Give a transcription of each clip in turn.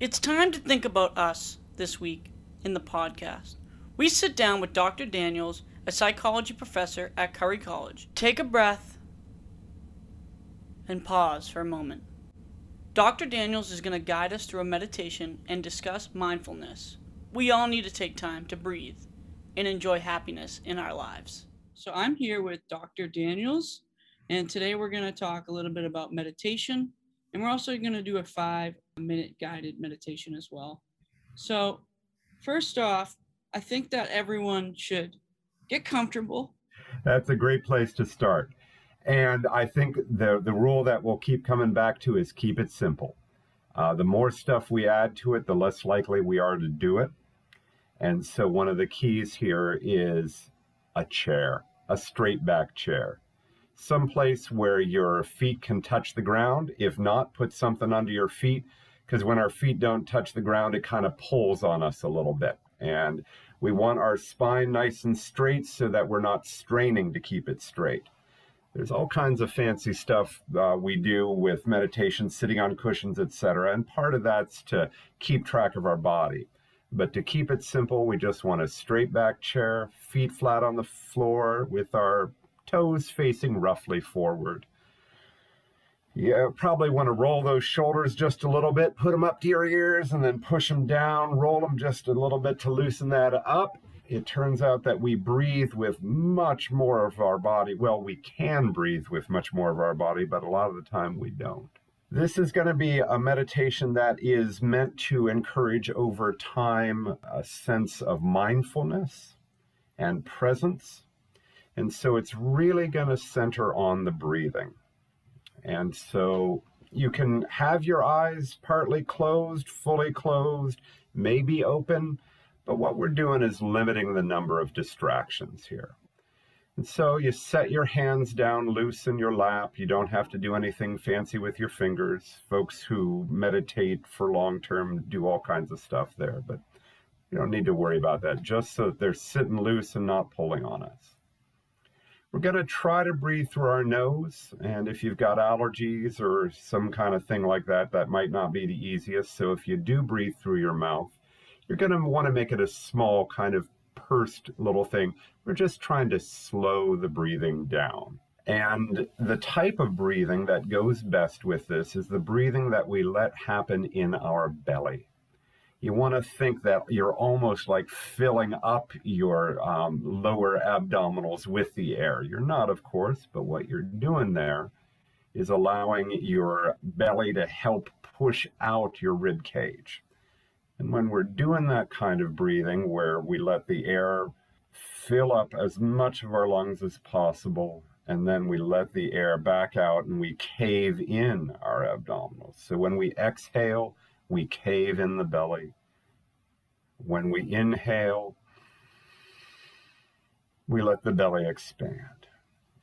It's time to think about us this week in the podcast. We sit down with Dr. Daniels, a psychology professor at Curry College. Take a breath and pause for a moment. Dr. Daniels is going to guide us through a meditation and discuss mindfulness. We all need to take time to breathe and enjoy happiness in our lives. So, I'm here with Dr. Daniels, and today we're going to talk a little bit about meditation, and we're also going to do a five minute guided meditation as well. So, first off, I think that everyone should get comfortable. That's a great place to start. And I think the, the rule that we'll keep coming back to is keep it simple. Uh, the more stuff we add to it, the less likely we are to do it. And so, one of the keys here is a chair, a straight back chair. Someplace where your feet can touch the ground. If not, put something under your feet because when our feet don't touch the ground, it kind of pulls on us a little bit. And we want our spine nice and straight so that we're not straining to keep it straight. There's all kinds of fancy stuff uh, we do with meditation, sitting on cushions, etc. And part of that's to keep track of our body. But to keep it simple, we just want a straight back chair, feet flat on the floor with our toes facing roughly forward. You probably want to roll those shoulders just a little bit, put them up to your ears, and then push them down, roll them just a little bit to loosen that up. It turns out that we breathe with much more of our body. Well, we can breathe with much more of our body, but a lot of the time we don't. This is going to be a meditation that is meant to encourage over time a sense of mindfulness and presence. And so it's really going to center on the breathing. And so you can have your eyes partly closed, fully closed, maybe open, but what we're doing is limiting the number of distractions here. And so you set your hands down loose in your lap. You don't have to do anything fancy with your fingers. Folks who meditate for long term do all kinds of stuff there, but you don't need to worry about that, just so that they're sitting loose and not pulling on us. We're going to try to breathe through our nose. And if you've got allergies or some kind of thing like that, that might not be the easiest. So if you do breathe through your mouth, you're going to want to make it a small kind of pursed little thing. We're just trying to slow the breathing down. And the type of breathing that goes best with this is the breathing that we let happen in our belly you want to think that you're almost like filling up your um, lower abdominals with the air. You're not, of course, but what you're doing there is allowing your belly to help push out your rib cage. And when we're doing that kind of breathing, where we let the air fill up as much of our lungs as possible, and then we let the air back out and we cave in our abdominals. So when we exhale, we cave in the belly. When we inhale, we let the belly expand.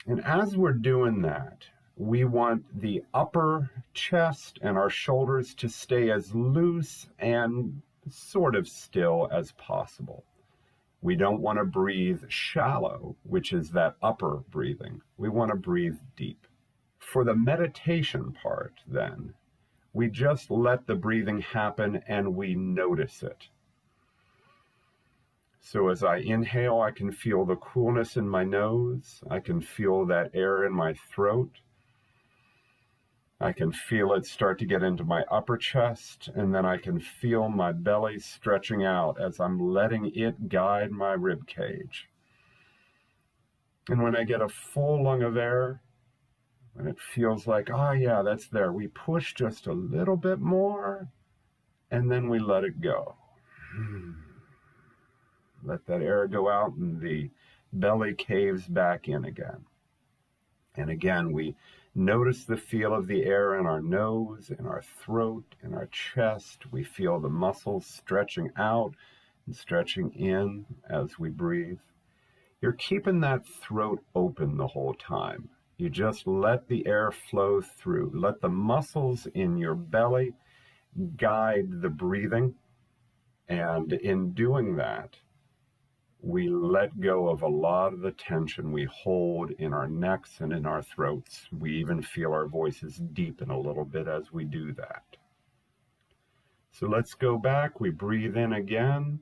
And as we're doing that, we want the upper chest and our shoulders to stay as loose and sort of still as possible. We don't want to breathe shallow, which is that upper breathing. We want to breathe deep. For the meditation part, then, we just let the breathing happen and we notice it. So as I inhale, I can feel the coolness in my nose. I can feel that air in my throat. I can feel it start to get into my upper chest, and then I can feel my belly stretching out as I'm letting it guide my rib cage. And when I get a full lung of air, and it feels like, oh, yeah, that's there. We push just a little bit more and then we let it go. Hmm. Let that air go out and the belly caves back in again. And again, we notice the feel of the air in our nose, in our throat, in our chest. We feel the muscles stretching out and stretching in as we breathe. You're keeping that throat open the whole time. You just let the air flow through. Let the muscles in your belly guide the breathing. And in doing that, we let go of a lot of the tension we hold in our necks and in our throats. We even feel our voices deepen a little bit as we do that. So let's go back. We breathe in again.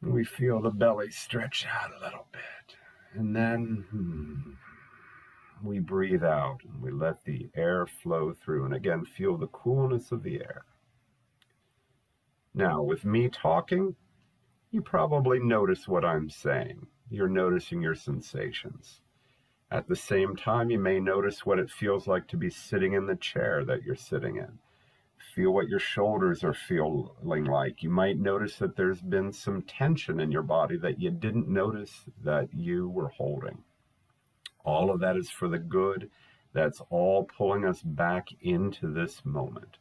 We feel the belly stretch out a little bit. And then hmm, we breathe out and we let the air flow through. And again, feel the coolness of the air. Now, with me talking, you probably notice what I'm saying. You're noticing your sensations. At the same time, you may notice what it feels like to be sitting in the chair that you're sitting in. Feel what your shoulders are feeling like. You might notice that there's been some tension in your body that you didn't notice that you were holding. All of that is for the good. That's all pulling us back into this moment.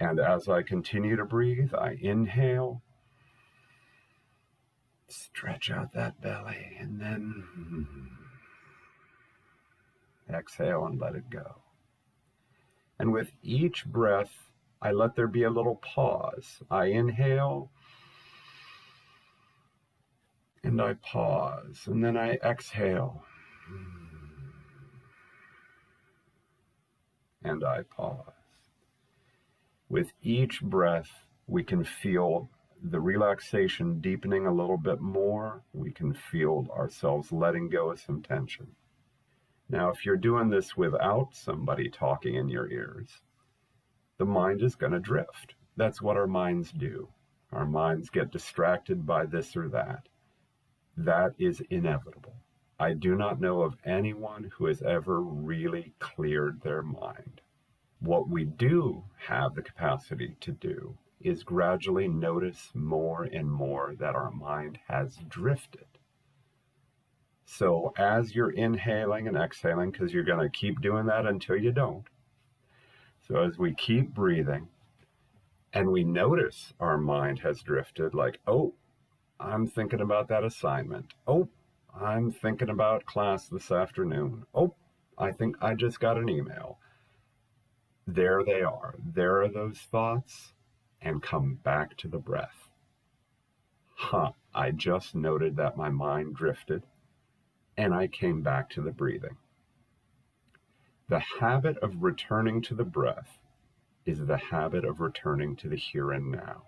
And as I continue to breathe, I inhale, stretch out that belly, and then exhale and let it go. And with each breath, I let there be a little pause. I inhale and I pause, and then I exhale and I pause. With each breath, we can feel the relaxation deepening a little bit more. We can feel ourselves letting go of some tension. Now, if you're doing this without somebody talking in your ears, the mind is going to drift. That's what our minds do. Our minds get distracted by this or that. That is inevitable. I do not know of anyone who has ever really cleared their mind. What we do have the capacity to do is gradually notice more and more that our mind has drifted. So as you're inhaling and exhaling, because you're going to keep doing that until you don't. So as we keep breathing and we notice our mind has drifted, like, oh, I'm thinking about that assignment. Oh, I'm thinking about class this afternoon. Oh, I think I just got an email. There they are. There are those thoughts, and come back to the breath. Huh, I just noted that my mind drifted and I came back to the breathing. The habit of returning to the breath is the habit of returning to the here and now.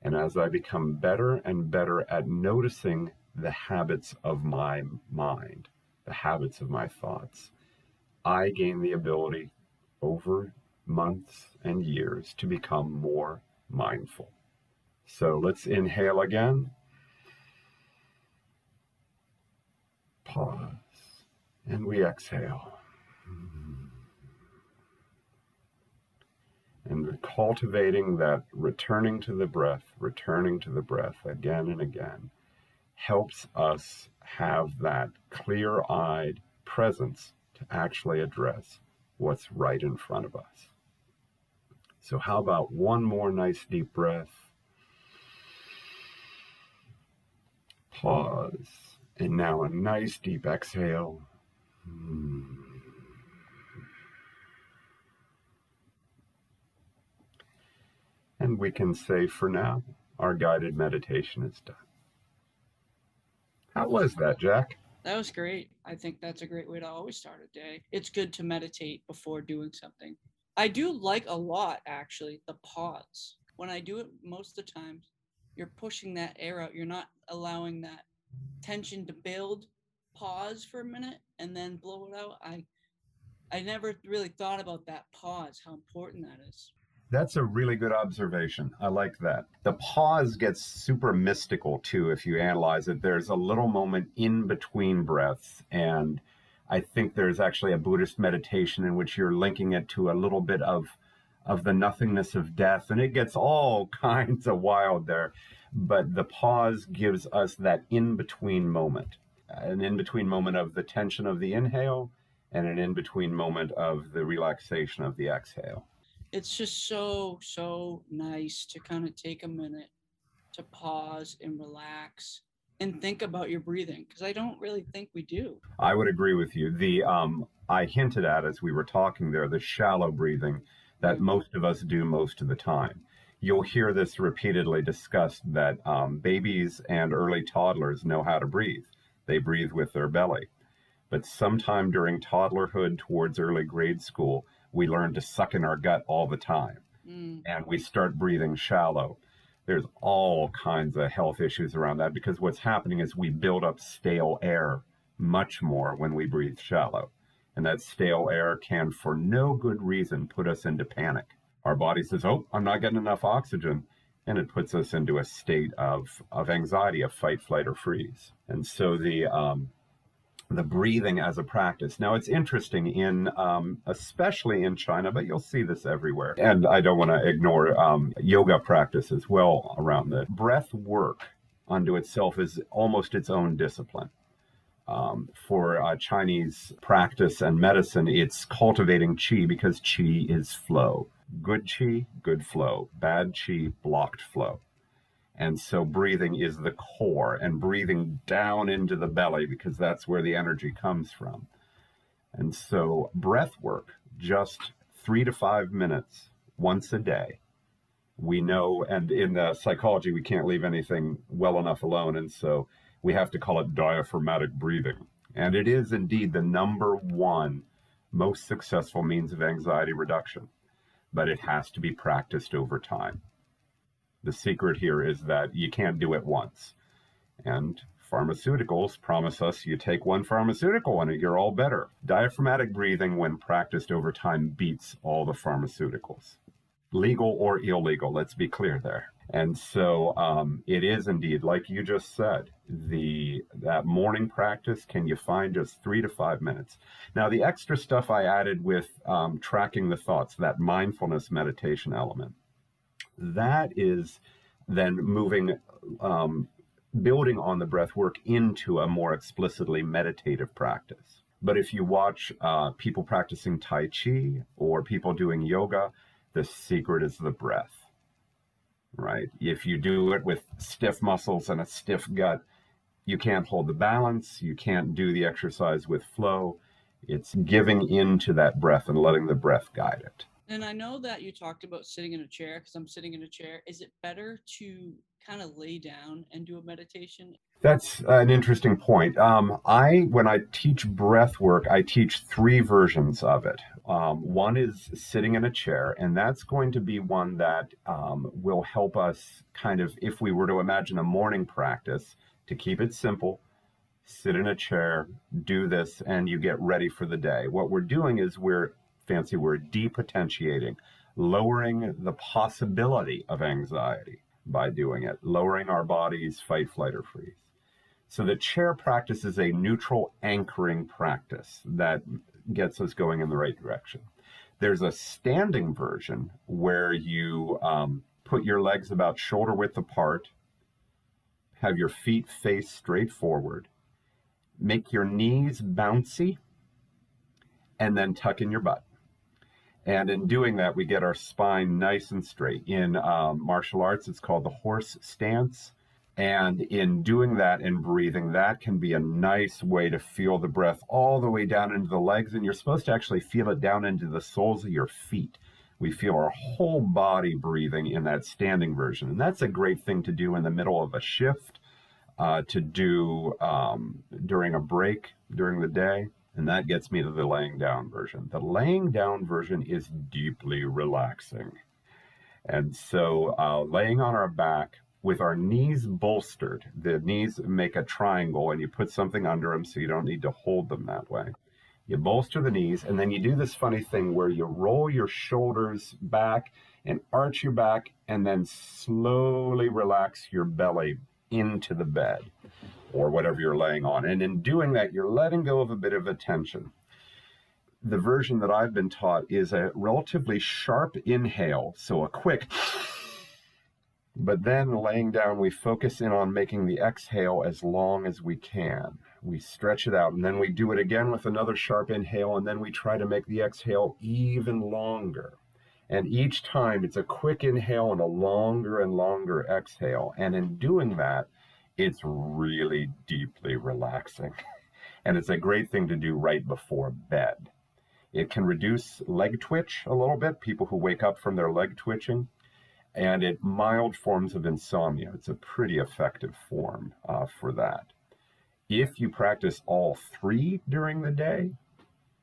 And as I become better and better at noticing the habits of my mind, the habits of my thoughts, I gain the ability over months and years to become more mindful. So let's inhale again. Pause, and we exhale. And cultivating that returning to the breath, returning to the breath again and again, helps us have that clear eyed presence to actually address what's right in front of us. So, how about one more nice deep breath? Pause. And now a nice deep exhale. And we can say for now, our guided meditation is done. How was that, Jack? That was great. I think that's a great way to always start a day. It's good to meditate before doing something. I do like a lot, actually, the pause. When I do it most of the times, you're pushing that air out. You're not allowing that tension to build, pause for a minute, and then blow it out. I I never really thought about that pause, how important that is. That's a really good observation. I like that. The pause gets super mystical too if you analyze it. There's a little moment in between breaths and I think there's actually a Buddhist meditation in which you're linking it to a little bit of of the nothingness of death and it gets all kinds of wild there but the pause gives us that in between moment an in between moment of the tension of the inhale and an in between moment of the relaxation of the exhale. It's just so, so nice to kind of take a minute to pause and relax and think about your breathing because I don't really think we do. I would agree with you. The um, I hinted at as we were talking there the shallow breathing that mm-hmm. most of us do most of the time you'll hear this repeatedly discussed that um, babies and early toddlers know how to breathe. They breathe with their belly. But sometime during toddlerhood towards early grade school, we learn to suck in our gut all the time Mm. and we start breathing shallow. There's all kinds of health issues around that because what's happening is we build up stale air much more when we breathe shallow. And that stale air can, for no good reason, put us into panic. Our body says, Oh, I'm not getting enough oxygen. And it puts us into a state of, of anxiety, of fight, flight, or freeze. And so the um, the breathing as a practice. Now it's interesting in, um, especially in China, but you'll see this everywhere. And I don't want to ignore um, yoga practice as well around the breath work unto itself is almost its own discipline. Um, for uh, Chinese practice and medicine, it's cultivating qi because qi is flow. Good qi, good flow. Bad qi, blocked flow. And so breathing is the core and breathing down into the belly because that's where the energy comes from. And so breath work, just three to five minutes once a day. We know, and in the psychology, we can't leave anything well enough alone. And so we have to call it diaphragmatic breathing. And it is indeed the number one most successful means of anxiety reduction, but it has to be practiced over time. The secret here is that you can't do it once. And pharmaceuticals promise us you take one pharmaceutical and you're all better. Diaphragmatic breathing, when practiced over time, beats all the pharmaceuticals, legal or illegal. Let's be clear there. And so um, it is indeed, like you just said, the that morning practice. Can you find just three to five minutes? Now, the extra stuff I added with um, tracking the thoughts, that mindfulness meditation element, that is then moving um, building on the breath work into a more explicitly meditative practice. But if you watch uh, people practicing Tai Chi or people doing yoga, the secret is the breath, right? If you do it with stiff muscles and a stiff gut, you can't hold the balance, you can't do the exercise with flow. It's giving into that breath and letting the breath guide it. And I know that you talked about sitting in a chair because I'm sitting in a chair. Is it better to kind of lay down and do a meditation? That's an interesting point. Um, I, when I teach breath work, I teach three versions of it. Um, one is sitting in a chair, and that's going to be one that um, will help us kind of, if we were to imagine a morning practice, to keep it simple, sit in a chair, do this, and you get ready for the day. What we're doing is we're, fancy word, depotentiating, lowering the possibility of anxiety by doing it, lowering our body's fight, flight, or freeze. So the chair practice is a neutral anchoring practice that gets us going in the right direction. There's a standing version where you um, put your legs about shoulder width apart, have your feet face straight forward, make your knees bouncy, and then tuck in your butt. And in doing that, we get our spine nice and straight. In um, martial arts, it's called the horse stance. And in doing that and breathing, that can be a nice way to feel the breath all the way down into the legs. And you're supposed to actually feel it down into the soles of your feet. We feel our whole body breathing in that standing version. And that's a great thing to do in the middle of a shift, uh, to do um, during a break during the day. And that gets me to the laying down version. The laying down version is deeply relaxing. And so, uh, laying on our back with our knees bolstered, the knees make a triangle and you put something under them so you don't need to hold them that way. You bolster the knees and then you do this funny thing where you roll your shoulders back and arch your back and then slowly relax your belly into the bed or whatever you're laying on. And in doing that, you're letting go of a bit of attention. The version that I've been taught is a relatively sharp inhale, so a quick, but then laying down, we focus in on making the exhale as long as we can. We stretch it out, and then we do it again with another sharp inhale, and then we try to make the exhale even longer. And each time it's a quick inhale and a longer and longer exhale. And in doing that, it's really deeply relaxing. And it's a great thing to do right before bed. It can reduce leg twitch a little bit, people who wake up from their leg twitching, and it mild forms of insomnia. It's a pretty effective form uh, for that. If you practice all three during the day,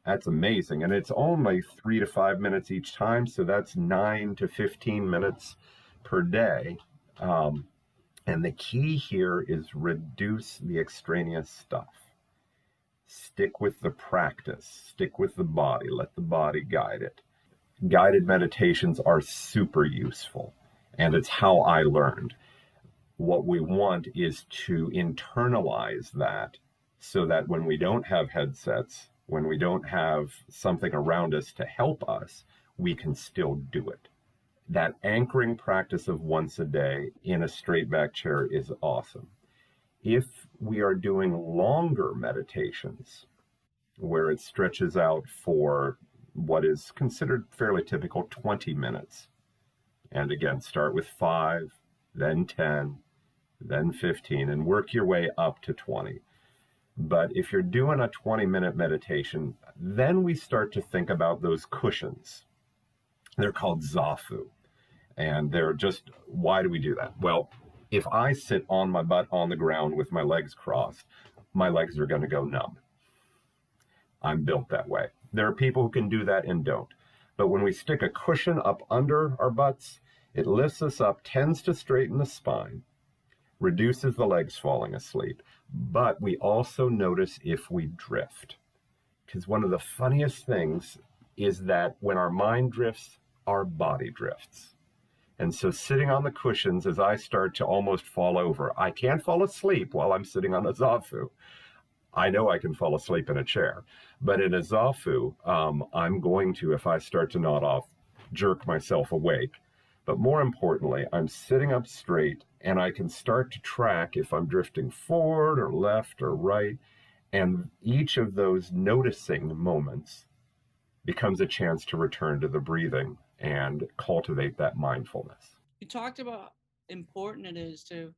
That's amazing. And it's only three to five minutes each time. So that's nine to 15 minutes per day. Um, and the key here is reduce the extraneous stuff. Stick with the practice, stick with the body, let the body guide it. Guided meditations are super useful, and it's how I learned. What we want is to internalize that so that when we don't have headsets, when we don't have something around us to help us, we can still do it. That anchoring practice of once a day in a straight back chair is awesome. If we are doing longer meditations, where it stretches out for what is considered fairly typical 20 minutes, and again, start with five, then 10, then 15, and work your way up to 20 but if you're doing a 20 minute meditation, then we start to think about those cushions. They're called zafu. And they're just, why do we do that? Well, if I sit on my butt on the ground with my legs crossed, my legs are going to go numb. I'm built that way. There are people who can do that and don't. But when we stick a cushion up under our butts, it lifts us up, tends to straighten the spine, reduces the legs falling asleep. But we also notice if we drift. Because one of the funniest things is that when our mind drifts, our body drifts. And so sitting on the cushions as I start to almost fall over, I can't fall asleep while I'm sitting on a zafu. I know I can fall asleep in a chair, but in a zafu, um, I'm going to, if I start to nod off, jerk myself awake. But more importantly, I'm sitting up straight and I can start to track if I'm drifting forward or left or right. And each of those noticing moments becomes a chance to return to the breathing and cultivate that mindfulness. You talked about important it is to,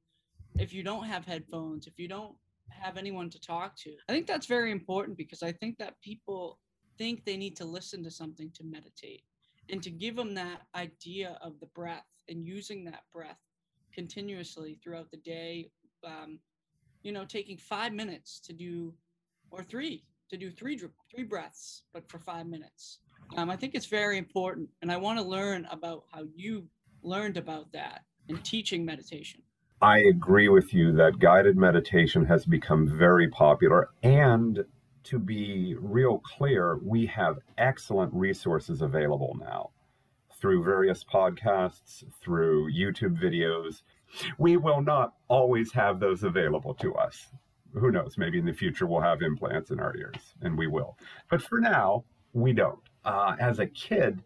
if you don't have headphones, if you don't have anyone to talk to. I think that's very important because I think that people think they need to listen to something to meditate and to give them that idea of the breath and using that breath continuously throughout the day. Um, you know, taking five minutes to do, or three to do three three breaths, but for five minutes. Um, I think it's very important, and I want to learn about how you learned about that in teaching meditation. I agree with you that guided meditation has become very popular. And to be real clear, we have excellent resources available now through various podcasts, through YouTube videos. We will not always have those available to us. Who knows? Maybe in the future we'll have implants in our ears, and we will. But for now, we don't. Uh, as a kid,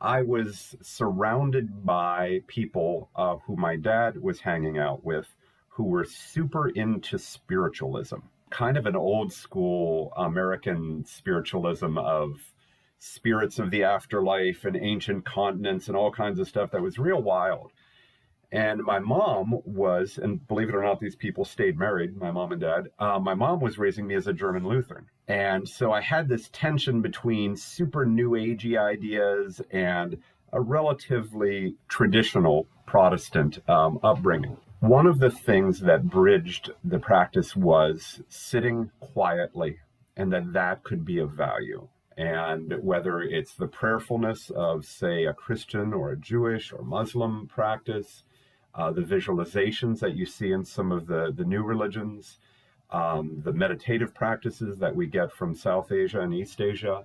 I was surrounded by people uh, who my dad was hanging out with who were super into spiritualism, kind of an old school American spiritualism of spirits of the afterlife and ancient continents and all kinds of stuff that was real wild. And my mom was, and believe it or not, these people stayed married, my mom and dad. Uh, my mom was raising me as a German Lutheran. And so I had this tension between super new agey ideas and a relatively traditional Protestant um, upbringing. One of the things that bridged the practice was sitting quietly, and that that could be of value. And whether it's the prayerfulness of, say, a Christian or a Jewish or Muslim practice, uh, the visualizations that you see in some of the, the new religions, um, the meditative practices that we get from South Asia and East Asia.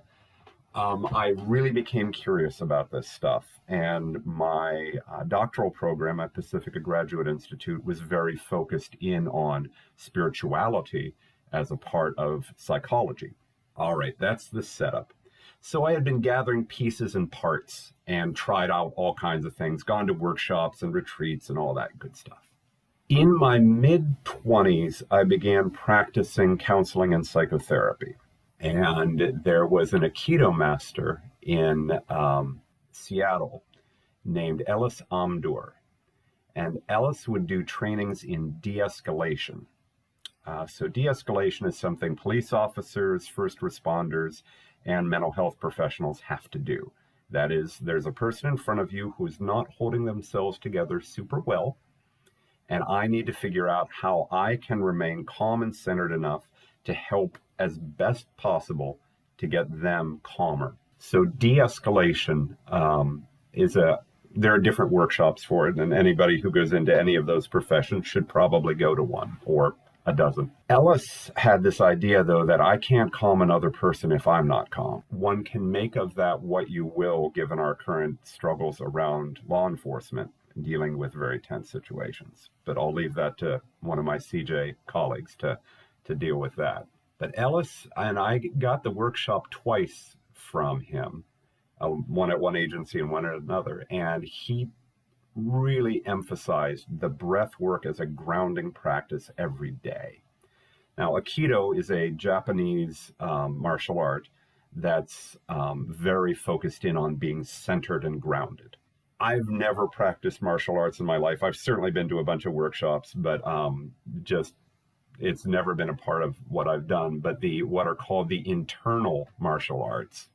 Um, I really became curious about this stuff. And my uh, doctoral program at Pacifica Graduate Institute was very focused in on spirituality as a part of psychology. All right, that's the setup. So I had been gathering pieces and parts and tried out all kinds of things, gone to workshops and retreats and all that good stuff. In my mid 20s, I began practicing counseling and psychotherapy. And there was an Aikido master in um, Seattle named Ellis Amdur. And Ellis would do trainings in de escalation. Uh, so, de escalation is something police officers, first responders, and mental health professionals have to do. That is, there's a person in front of you who's not holding themselves together super well, and I need to figure out how I can remain calm and centered enough to help as best possible to get them calmer. So de escalation um, is a there are different workshops for it, and anybody who goes into any of those professions should probably go to one or a dozen. Ellis had this idea, though, that I can't calm another person if I'm not calm. One can make of that what you will, given our current struggles around law enforcement dealing with very tense situations. But I'll leave that to one of my CJ colleagues to, to deal with that. But Ellis and I got the workshop twice from him, uh, one at one agency and one at another. And he really emphasized the breath work as a grounding practice every day. Now, Aikido is a Japanese um, martial art that's um, very focused in on being centered and grounded. I've never practiced martial arts in my life. I've certainly been to a bunch of workshops, but um, just it's never been a part of what I've done. But the what are called the internal martial arts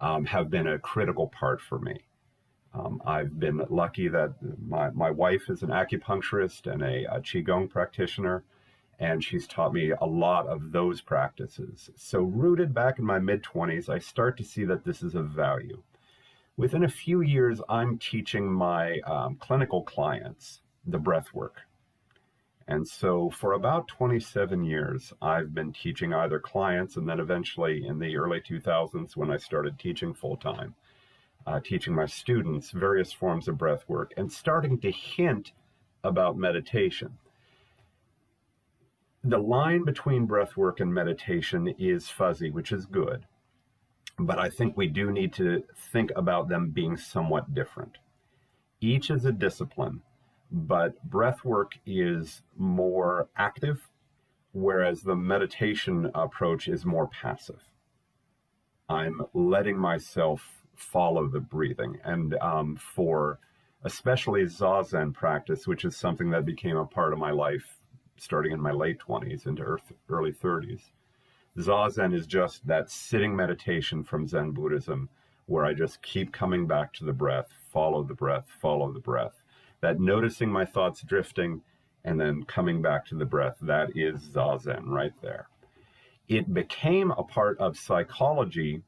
um, have been a critical part for me. Um, I've been lucky that my, my wife is an acupuncturist and a, a Qigong practitioner, and she's taught me a lot of those practices. So, rooted back in my mid 20s, I start to see that this is of value. Within a few years, I'm teaching my um, clinical clients the breath work. And so, for about 27 years, I've been teaching either clients, and then eventually in the early 2000s, when I started teaching full time, uh, teaching my students various forms of breath work and starting to hint about meditation. The line between breath work and meditation is fuzzy, which is good, but I think we do need to think about them being somewhat different. Each is a discipline, but breath work is more active, whereas the meditation approach is more passive. I'm letting myself follow the breathing. And um, for especially Zazen practice, which is something that became a part of my life starting in my late 20s into early 30s, Zazen is just that sitting meditation from Zen Buddhism where I just keep coming back to the breath, follow the breath, follow the breath. That noticing my thoughts drifting and then coming back to the breath, that is Zazen right there. It became a part of psychology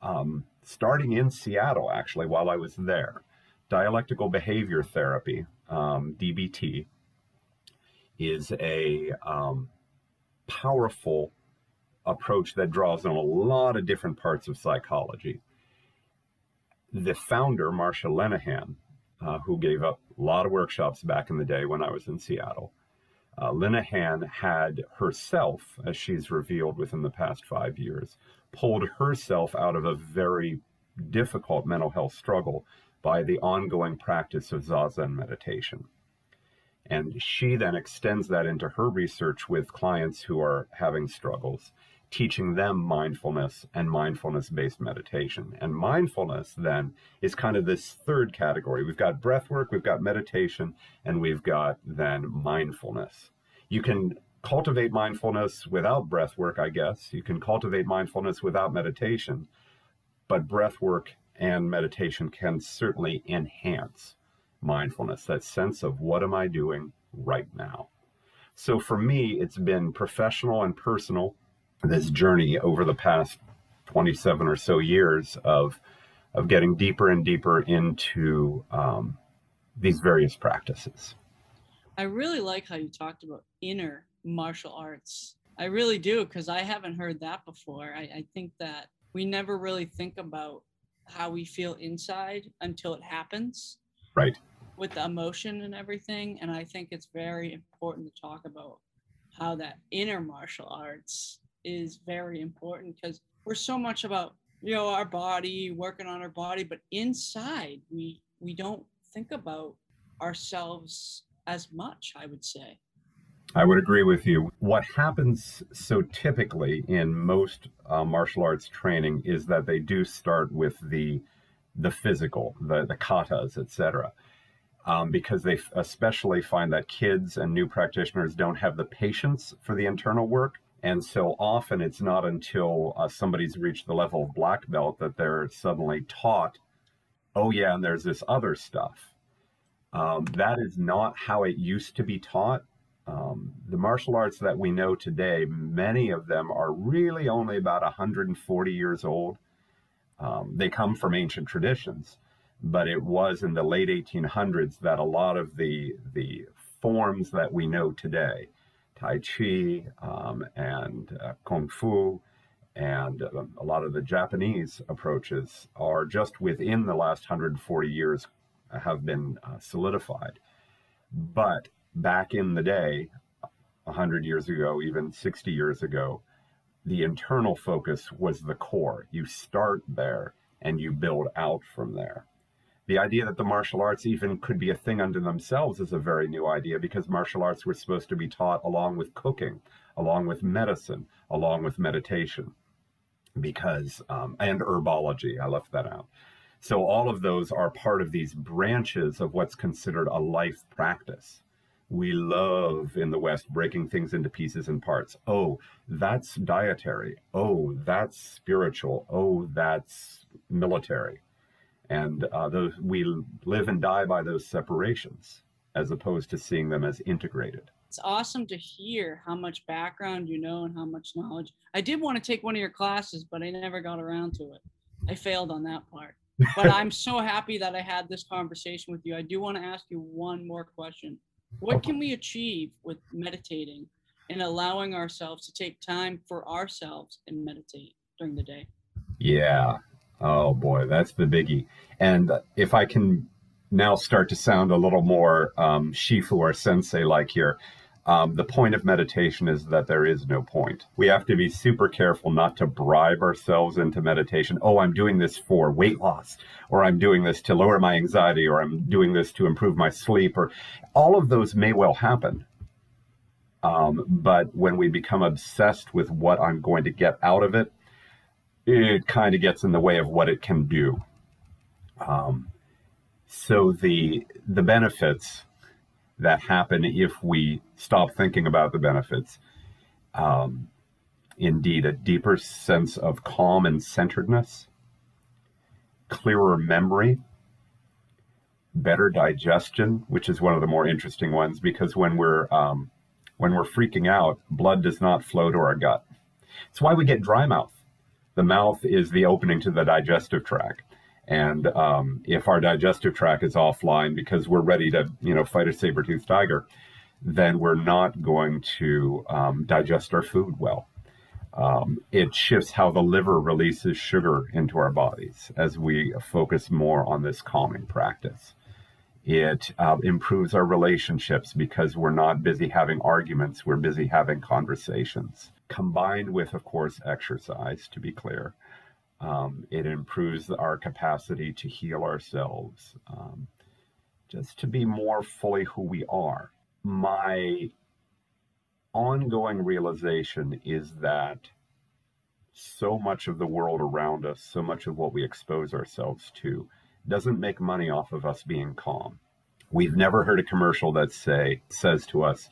um, starting in Seattle, actually, while I was there. Dialectical behavior therapy, um, DBT, is a um, powerful approach that draws on a lot of different parts of psychology. The founder, Marsha Linehan, uh, who gave up a lot of workshops back in the day when I was in Seattle, uh, Linehan had herself, as she's revealed within the past five years, pulled herself out of a very difficult mental health struggle by the ongoing practice of Zazen meditation. And she then extends that into her research with clients who are having struggles, teaching them mindfulness and mindfulness based meditation. And mindfulness then is kind of this third category. We've got breath work, we've got meditation, and we've got then mindfulness. You can cultivate mindfulness without breath work, I guess. You can cultivate mindfulness without meditation, but breath work and meditation can certainly enhance mindfulness, that sense of what am I doing right now. So for me, it's been professional and personal, this journey over the past 27 or so years of, of getting deeper and deeper into um, these various practices. I really like how you talked about inner martial arts. I really do because I haven't heard that before. I, I think that we never really think about how we feel inside until it happens. Right. With the emotion and everything. And I think it's very important to talk about how that inner martial arts is very important because we're so much about, you know, our body, working on our body, but inside we we don't think about ourselves as much, I would say. I would agree with you. What happens so typically in most uh, martial arts training is that they do start with the the physical, the the katas, etc. Um, because they especially find that kids and new practitioners don't have the patience for the internal work. And so often it's not until uh, somebody's reached the level of black belt that they're suddenly taught, oh, yeah, and there's this other stuff. Um, that is not how it used to be taught Um, the martial arts that we know today, many of them are really only about 140 years old. Um, they come from ancient traditions, but it was in the late 1800s that a lot of the the forms that we know today, Tai Chi um, and uh, Kung Fu, and uh, a lot of the Japanese approaches are just within the last 140 years have been uh, solidified. But back in the day, 100 years ago, even 60 years ago, the internal focus was the core. You start there and you build out from there. The idea that the martial arts even could be a thing unto themselves is a very new idea because martial arts were supposed to be taught along with cooking, along with medicine, along with meditation, because um, and herbology. I left that out. So all of those are part of these branches of what's considered a life practice. We love in the West breaking things into pieces and parts. Oh, that's dietary. Oh, that's spiritual. Oh, that's military. And uh, those we live and die by those separations as opposed to seeing them as integrated. It's awesome to hear how much background you know and how much knowledge. I did want to take one of your classes, but I never got around to it. I failed on that part. But I'm so happy that I had this conversation with you. I do want to ask you one more question. What can we achieve with meditating and allowing ourselves to take time for ourselves and meditate during the day? Yeah. Oh boy, that's the biggie. And if I can now start to sound a little more um, Shifu or sensei like here, um, the point of meditation is that there is no point. We have to be super careful not to bribe ourselves into meditation. Oh, I'm doing this for weight loss, or I'm doing this to lower my anxiety, or I'm doing this to improve my sleep, or all of those may well happen. Um, but when we become obsessed with what I'm going to get out of it, it kind of gets in the way of what it can do. Um, so the the benefits that happen if we stop thinking about the benefits. Um, indeed, a deeper sense of calm and centeredness, clearer memory, better digestion, which is one of the more interesting ones because when we're um, when we're freaking out, blood does not flow to our gut. It's why we get dry mouth. The mouth is the opening to the digestive tract. And um, if our digestive tract is offline because we're ready to, you know, fight a saber-toothed tiger, then we're not going to um, digest our food well. Um, it shifts how the liver releases sugar into our bodies as we focus more on this calming practice. It uh, improves our relationships because we're not busy having arguments, we're busy having conversations. Combined with, of course, exercise, to be clear. Um, it improves our capacity to heal ourselves, um, just to be more fully who we are. My ongoing realization is that so much of the world around us, so much of what we expose ourselves to, doesn't make money off of us being calm. We've never heard a commercial that say says to us,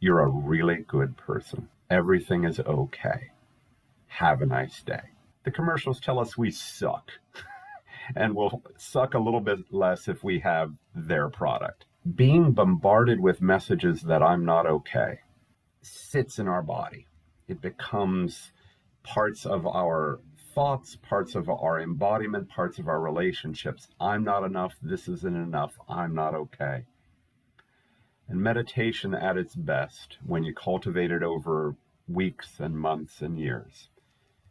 "You're a really good person. Everything is okay. Have a nice day." the commercials tell us we suck. and we'll suck a little bit less if we have their product. Being bombarded with messages that I'm not okay sits in our body. It becomes parts of our thoughts, parts of our embodiment, parts of our relationships. I'm not enough. This isn't enough. I'm not okay. And meditation at its best, when you cultivate it over weeks and months and years,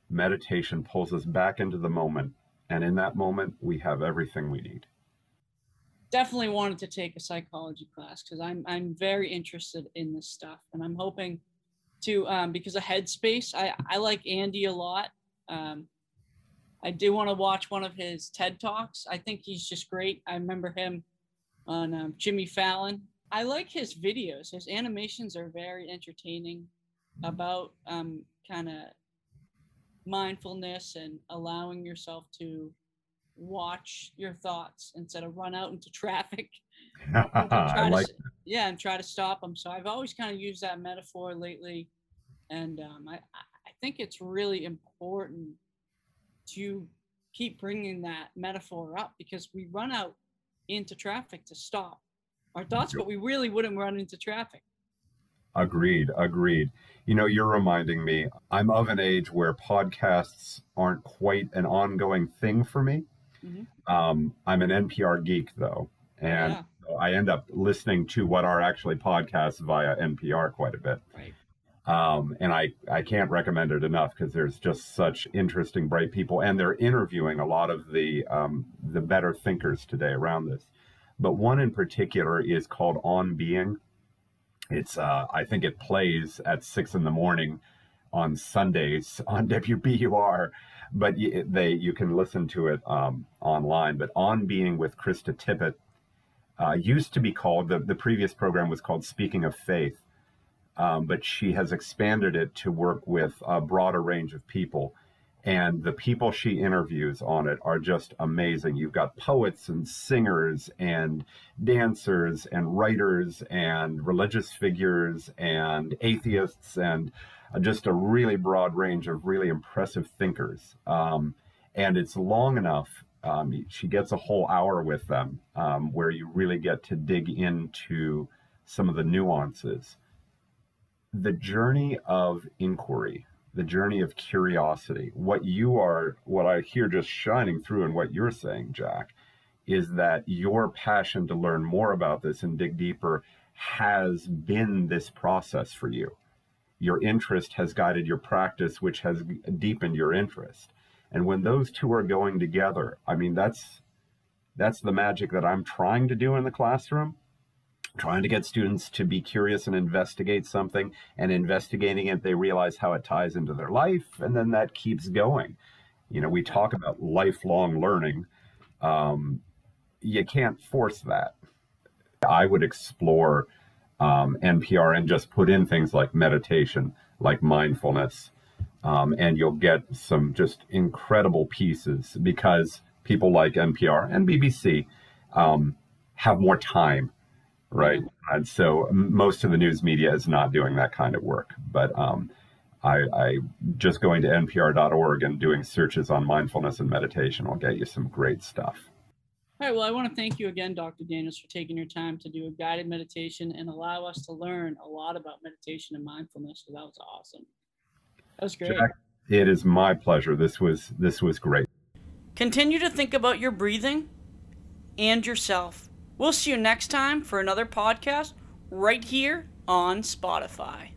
meditation pulls us back into the moment. And in that moment, we have everything we need. Definitely wanted to take a psychology class because I'm I'm very interested in this stuff, and I'm hoping to um, because of Headspace. I I like Andy a lot. Um, I do want to watch one of his TED talks. I think he's just great. I remember him on um, Jimmy Fallon. I like his videos. His animations are very entertaining about um, kind of mindfulness and allowing yourself to watch your thoughts instead of run out into traffic. I like to, yeah, and try to stop them. So I've always kind of used that metaphor lately, and um, I I think it's really important to keep bringing that metaphor up because we run out into traffic to stop our thoughts, but we really wouldn't run into traffic. Agreed, agreed. You know, you're reminding me, I'm of an age where podcasts aren't quite an ongoing thing for me. Mm-hmm. Um, I'm an NPR geek, though, and yeah. I end up listening to what are actually podcasts via NPR quite a bit. Right. Um, and I, I can't recommend it enough because there's just such interesting, bright people, and they're interviewing a lot of the um, the better thinkers today around this. But one in particular is called On Being. It's uh, I think it plays at six in the morning on Sundays on WBUR, but they you can listen to it um, online. But On Being with Krista Tippett uh, used to be called the the previous program was called Speaking of Faith um, but she has expanded it to work with a broader range of people. And the people she interviews on it are just amazing. You've got poets and singers and dancers and writers and religious figures and atheists and just a really broad range of really impressive thinkers. Um, and it's long enough. Um, she gets a whole hour with them um, where you really get to dig into some of the nuances the journey of inquiry, the journey of curiosity, what you are, what I hear just shining through in what you're saying, Jack, is that your passion to learn more about this and dig deeper has been this process for you. Your interest has guided your practice, which has deepened your interest. And when those two are going together, I mean, that's that's the magic that I'm trying to do in the classroom trying to get students to be curious and investigate something and investigating it they realize how it ties into their life and then that keeps going. You know we talk about lifelong learning. Um, you can't force that. I would explore um, npr and just put in things like meditation like mindfulness um, and you'll get some just incredible pieces because people like npr and bbc um, have more time right? And so most of the news media is not doing that kind of work. But um, I, I just going to npr.org and doing searches on mindfulness and meditation will get you some great stuff. All right. Well, I want to thank you again, Dr. Daniels, for taking your time to do a guided meditation and allow us to learn a lot about meditation and mindfulness. So that was awesome. That was great. Jack, it is my pleasure. This was this was great. Continue to think about your breathing and yourself We'll see you next time for another podcast right here on Spotify.